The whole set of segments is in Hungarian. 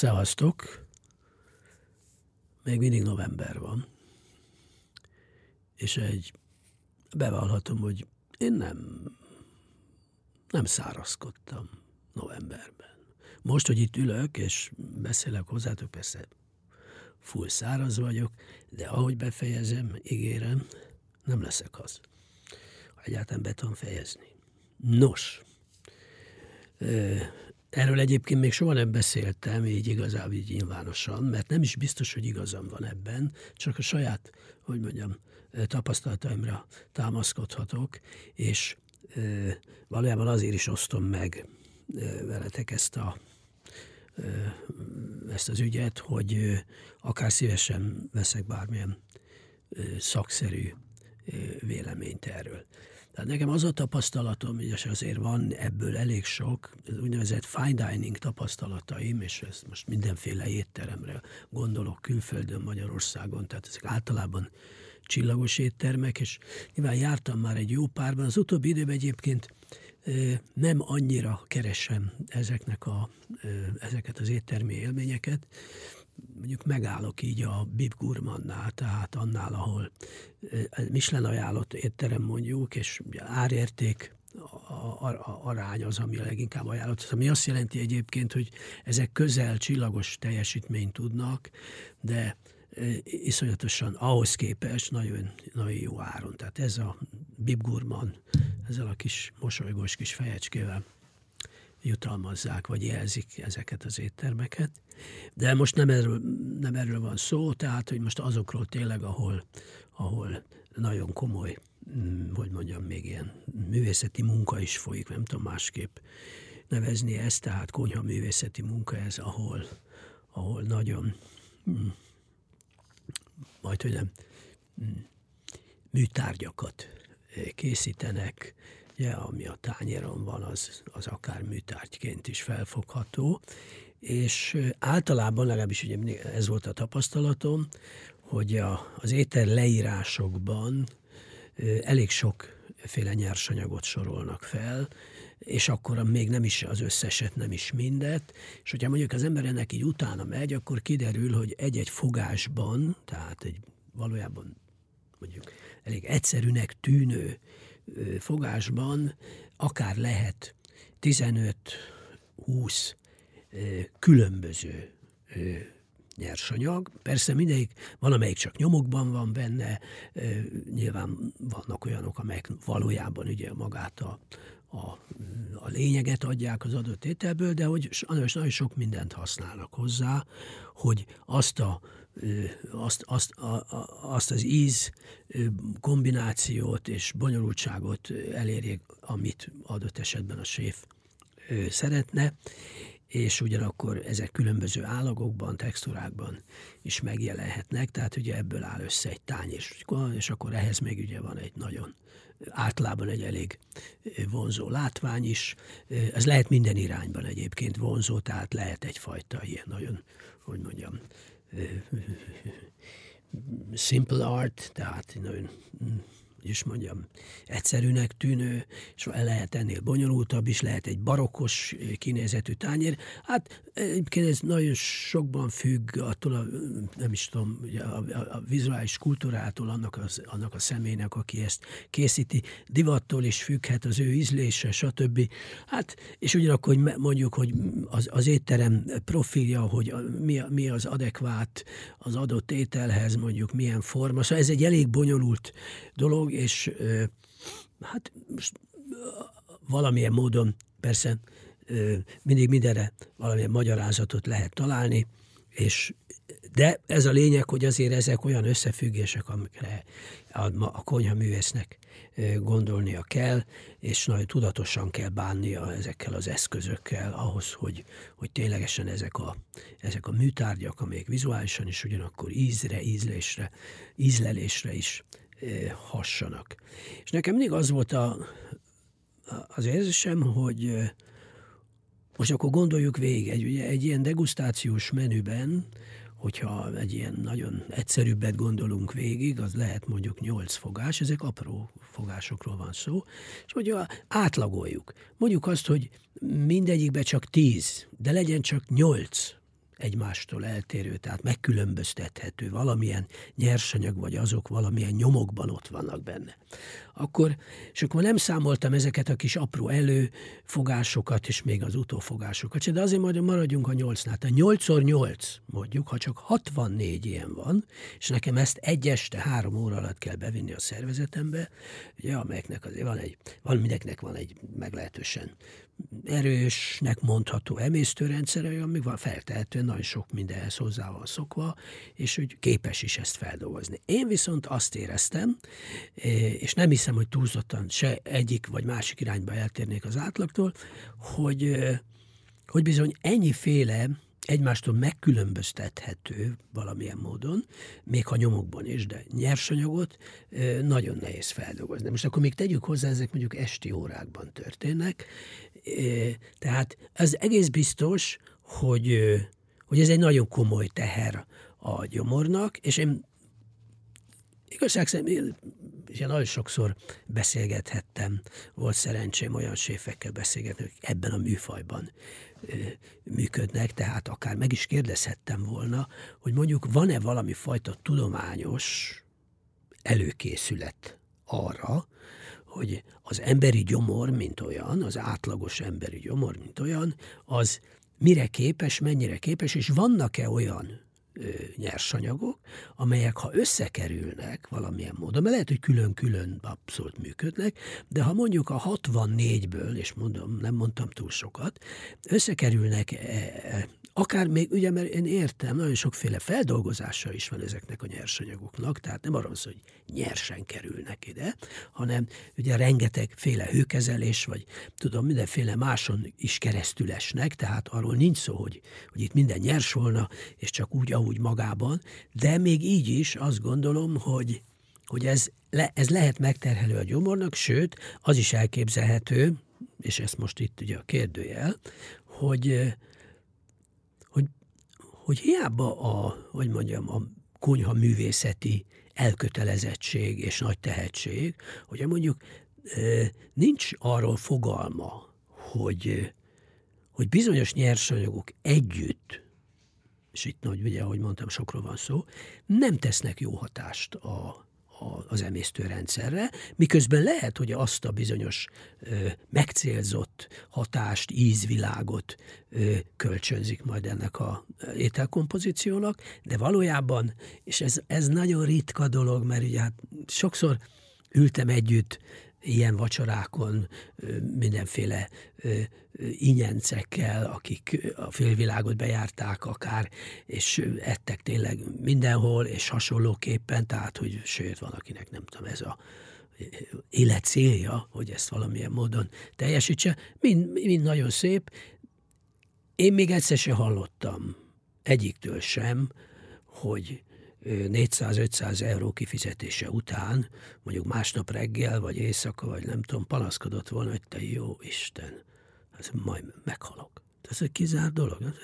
Szevasztok! Még mindig november van. És egy, bevallhatom, hogy én nem, nem szárazkodtam novemberben. Most, hogy itt ülök, és beszélek hozzátok, persze full száraz vagyok, de ahogy befejezem, ígérem, nem leszek az. Egyáltalán be tudom fejezni. Nos, Erről egyébként még soha nem beszéltem, így igazából így nyilvánosan, mert nem is biztos, hogy igazam van ebben, csak a saját, hogy mondjam, tapasztalataimra támaszkodhatok, és e, valójában azért is osztom meg e, veletek ezt a ezt az ügyet, hogy akár szívesen veszek bármilyen szakszerű véleményt erről. Tehát nekem az a tapasztalatom, és azért van ebből elég sok, az úgynevezett fine dining tapasztalataim, és ezt most mindenféle étteremre gondolok külföldön, Magyarországon, tehát ezek általában csillagos éttermek, és nyilván jártam már egy jó párban. Az utóbbi időben egyébként nem annyira keresem ezeknek a, ezeket az éttermi élményeket, mondjuk megállok így a Bib Gurmannál, tehát annál, ahol Michelin ajánlott étterem mondjuk, és árérték a, a, arány az, ami a leginkább ajánlott. Ami azt jelenti egyébként, hogy ezek közel csillagos teljesítményt tudnak, de iszonyatosan ahhoz képest nagyon, nagyon jó áron. Tehát ez a Bib Gurman, ezzel a kis mosolygós kis fejecskével jutalmazzák, vagy jelzik ezeket az éttermeket. De most nem erről, nem erről van szó, tehát hogy most azokról tényleg, ahol, ahol nagyon komoly, mm, hogy mondjam, még ilyen művészeti munka is folyik, nem tudom másképp nevezni ezt, tehát konyha művészeti munka ez, ahol, ahol nagyon, mm, majd hogy nem, mm, műtárgyakat készítenek, ugye, ami a tányéron van, az, az akár műtárgyként is felfogható, és általában, legalábbis ugye ez volt a tapasztalatom, hogy a, az étel leírásokban elég sokféle nyersanyagot sorolnak fel, és akkor még nem is az összeset, nem is mindet, és hogyha mondjuk az ember ennek így utána megy, akkor kiderül, hogy egy-egy fogásban, tehát egy valójában mondjuk elég egyszerűnek tűnő fogásban akár lehet 15-20 különböző nyersanyag. Persze mindegyik, valamelyik csak nyomokban van benne, nyilván vannak olyanok, amelyek valójában ugye magát a, a, a lényeget adják az adott ételből, de hogy nagyon sok mindent használnak hozzá, hogy azt a azt, azt, a, azt az íz kombinációt és bonyolultságot elérjék, amit adott esetben a séf szeretne, és ugyanakkor ezek különböző állagokban, textúrákban is megjelenhetnek, tehát ugye ebből áll össze egy tány, és, és akkor ehhez még ugye van egy nagyon általában egy elég vonzó látvány is. Ez lehet minden irányban egyébként vonzó, tehát lehet egyfajta ilyen nagyon, hogy mondjam, simple art, tehát nagyon is mondjam, egyszerűnek tűnő, és lehet ennél bonyolultabb is, lehet egy barokkos kinézetű tányér. Hát egyébként ez nagyon sokban függ attól a, nem is tudom, a, a, a vizuális kultúrától, annak, az, annak a személynek, aki ezt készíti, divattól is függhet az ő ízlése, stb. Hát, és ugyanakkor hogy mondjuk, hogy az, az étterem profilja, hogy mi, mi az adekvát az adott ételhez, mondjuk milyen forma. Szóval ez egy elég bonyolult dolog, és hát most valamilyen módon persze mindig mindenre valamilyen magyarázatot lehet találni, és de ez a lényeg, hogy azért ezek olyan összefüggések, amikre a, a konyha művésznek gondolnia kell, és nagyon tudatosan kell bánnia ezekkel az eszközökkel ahhoz, hogy, hogy ténylegesen ezek a, ezek a műtárgyak, amelyek vizuálisan is ugyanakkor ízre, ízlésre, ízlelésre is hassanak. És nekem mindig az volt a, az érzésem, hogy most akkor gondoljuk végig, egy, ugye, egy ilyen degustációs menüben, hogyha egy ilyen nagyon egyszerűbbet gondolunk végig, az lehet mondjuk 8 fogás, ezek apró fogásokról van szó, és mondjuk átlagoljuk. Mondjuk azt, hogy mindegyikbe csak 10, de legyen csak 8 egymástól eltérő, tehát megkülönböztethető, valamilyen nyersanyag, vagy azok valamilyen nyomokban ott vannak benne. Akkor, és akkor nem számoltam ezeket a kis apró előfogásokat, és még az utófogásokat, de azért majd maradjunk a nyolcnál. Tehát 8 nyolc, mondjuk, ha csak 64 ilyen van, és nekem ezt egy este három óra alatt kell bevinni a szervezetembe, ugye, amelyeknek azért van egy, van mindenkinek van egy meglehetősen erősnek mondható emésztőrendszere, amíg van feltehetően nagyon sok mindenhez hozzá van szokva, és hogy képes is ezt feldolgozni. Én viszont azt éreztem, és nem hiszem, hogy túlzottan se egyik vagy másik irányba eltérnék az átlagtól, hogy, hogy bizony ennyiféle egymástól megkülönböztethető valamilyen módon, még ha nyomokban is, de nyersanyagot nagyon nehéz feldolgozni. Most akkor még tegyük hozzá, ezek mondjuk esti órákban történnek, tehát ez egész biztos, hogy, hogy ez egy nagyon komoly teher a gyomornak, és én igazság szerint és én nagyon sokszor beszélgethettem, volt szerencsém olyan séfekkel beszélgetni, hogy ebben a műfajban működnek, tehát akár meg is kérdezhettem volna, hogy mondjuk van-e valami fajta tudományos előkészület arra, hogy az emberi gyomor, mint olyan, az átlagos emberi gyomor, mint olyan, az mire képes, mennyire képes, és vannak-e olyan nyersanyagok, amelyek ha összekerülnek valamilyen módon, mert lehet, hogy külön-külön abszolút működnek, de ha mondjuk a 64-ből, és mondom, nem mondtam túl sokat, összekerülnek Akár még, ugye, mert én értem, nagyon sokféle feldolgozása is van ezeknek a nyersanyagoknak, tehát nem arról szól, hogy nyersen kerülnek ide, hanem ugye rengetegféle hőkezelés, vagy tudom, mindenféle máson is keresztül esnek, tehát arról nincs szó, hogy, hogy itt minden nyers volna, és csak úgy, ahogy magában, de még így is azt gondolom, hogy, hogy ez, le, ez lehet megterhelő a gyomornak, sőt, az is elképzelhető, és ez most itt ugye a kérdőjel, hogy, hogy hiába a, hogy mondjam, a konyha művészeti elkötelezettség és nagy tehetség, hogy mondjuk nincs arról fogalma, hogy, hogy bizonyos nyersanyagok együtt, és itt nagy, ugye, ahogy mondtam, sokról van szó, nem tesznek jó hatást a, az emésztőrendszerre, miközben lehet, hogy azt a bizonyos ö, megcélzott hatást, ízvilágot ö, kölcsönzik majd ennek a ételkompozíciónak, de valójában, és ez, ez nagyon ritka dolog, mert ugye hát sokszor ültem együtt ilyen vacsorákon mindenféle inyencekkel, akik a félvilágot bejárták akár, és ettek tényleg mindenhol, és hasonlóképpen, tehát, hogy sőt, van, akinek nem tudom, ez a élet célja, hogy ezt valamilyen módon teljesítse, mind, mind nagyon szép. Én még egyszer se hallottam egyiktől sem, hogy 400-500 euró kifizetése után, mondjuk másnap reggel, vagy éjszaka, vagy nem tudom, panaszkodott volna, hogy te jó Isten, ez majd meghalok. Ez egy kizárt dolog.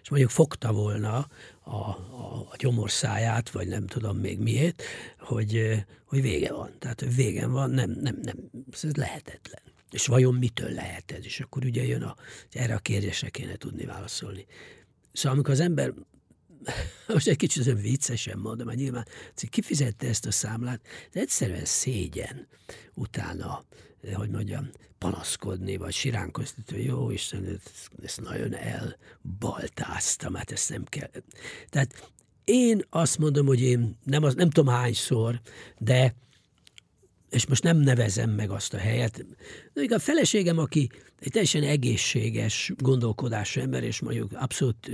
És mondjuk fogta volna a, a, a gyomorszáját, vagy nem tudom még miért, hogy, hogy vége van. Tehát vége van, nem, nem, nem, ez lehetetlen. És vajon mitől lehet ez? És akkor ugye jön a, erre a kérdésre kéne tudni válaszolni. Szóval amikor az ember most egy kicsit viccesen mondom, mert nyilván kifizette ezt a számlát, de egyszerűen szégyen utána, hogy mondjam, panaszkodni, vagy siránkozni, hogy jó Isten, ezt nagyon elbaltáztam, hát ezt nem kell. Tehát én azt mondom, hogy én nem, az, nem tudom hányszor, de és most nem nevezem meg azt a helyet. De a feleségem, aki egy teljesen egészséges gondolkodású ember, és mondjuk abszolút,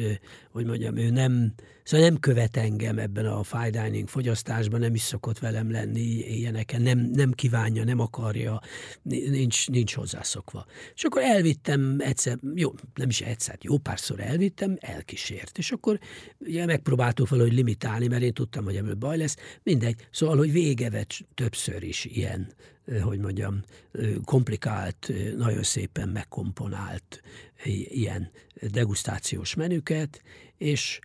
hogy mondjam, ő nem, szóval nem követ engem ebben a fine dining fogyasztásban, nem is szokott velem lenni ilyeneken, nem, nem kívánja, nem akarja, nincs, nincs hozzászokva. És akkor elvittem egyszer, jó, nem is egyszer, jó párszor elvittem, elkísért. És akkor ugye megpróbáltuk valahogy limitálni, mert én tudtam, hogy ebből baj lesz, mindegy. Szóval, hogy végevet többször is ilyen hogy mondjam, komplikált, nagyon szépen megkomponált ilyen degustációs menüket, és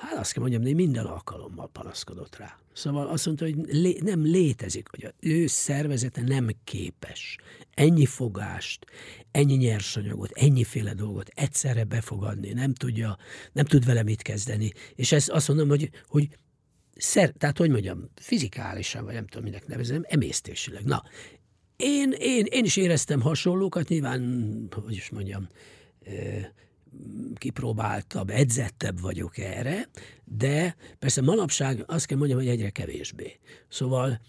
Hát azt kell mondjam, hogy minden alkalommal panaszkodott rá. Szóval azt mondta, hogy lé, nem létezik, hogy az ő szervezete nem képes ennyi fogást, ennyi nyersanyagot, ennyiféle dolgot egyszerre befogadni, nem tudja, nem tud vele mit kezdeni. És ezt azt mondom, hogy, hogy szer, tehát hogy mondjam, fizikálisan, vagy nem tudom, minek nevezem, emésztésileg. Na, én, én, én is éreztem hasonlókat, nyilván, hogy is mondjam, kipróbáltabb, edzettebb vagyok erre, de persze manapság azt kell mondjam, hogy egyre kevésbé. Szóval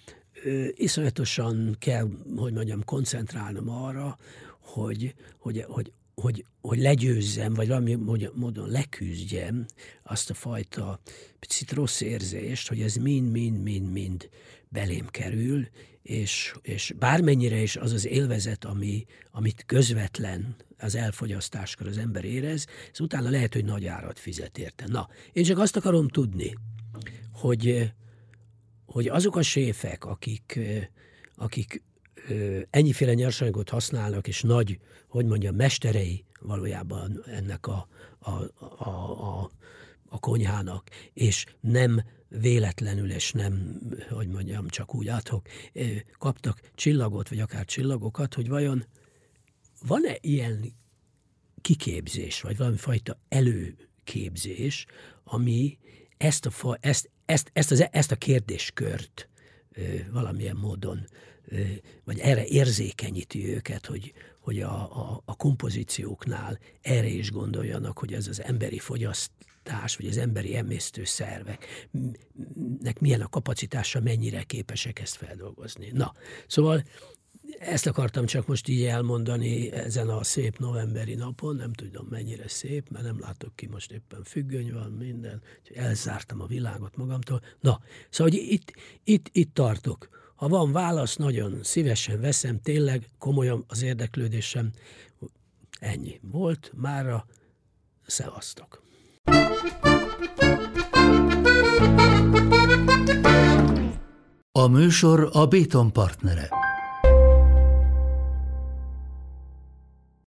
iszonyatosan kell, hogy mondjam, koncentrálnom arra, hogy, hogy, hogy, hogy, hogy legyőzzem, vagy valami módon leküzdjem azt a fajta picit rossz érzést, hogy ez mind-mind-mind-mind belém kerül, és, és bármennyire is az az élvezet, ami, amit közvetlen az elfogyasztáskor az ember érez, ez utána lehet, hogy nagy árat fizet érte. Na, én csak azt akarom tudni, hogy, hogy azok a séfek, akik, akik ennyiféle nyersanyagot használnak, és nagy, hogy mondjam, mesterei valójában ennek a, a, a, a, a konyhának, és nem véletlenül, és nem, hogy mondjam, csak úgy áthok, kaptak csillagot, vagy akár csillagokat, hogy vajon van-e ilyen kiképzés, vagy valami fajta előképzés, ami ezt a, fa, ezt, ezt, ezt, az, ezt a kérdéskört valamilyen módon, vagy erre érzékenyíti őket, hogy, hogy a, a, a kompozícióknál erre is gondoljanak, hogy ez az emberi fogyasztás, vagy az emberi emésztő szerveknek milyen a kapacitása, mennyire képesek ezt feldolgozni. Na, szóval ezt akartam csak most így elmondani ezen a szép novemberi napon, nem tudom mennyire szép, mert nem látok ki, most éppen függöny van, minden, elzártam a világot magamtól. Na, szóval hogy itt, itt, itt tartok. Ha van válasz, nagyon szívesen veszem, tényleg komolyan az érdeklődésem. Ennyi volt, mára szevasztok. A műsor a Béton partnere.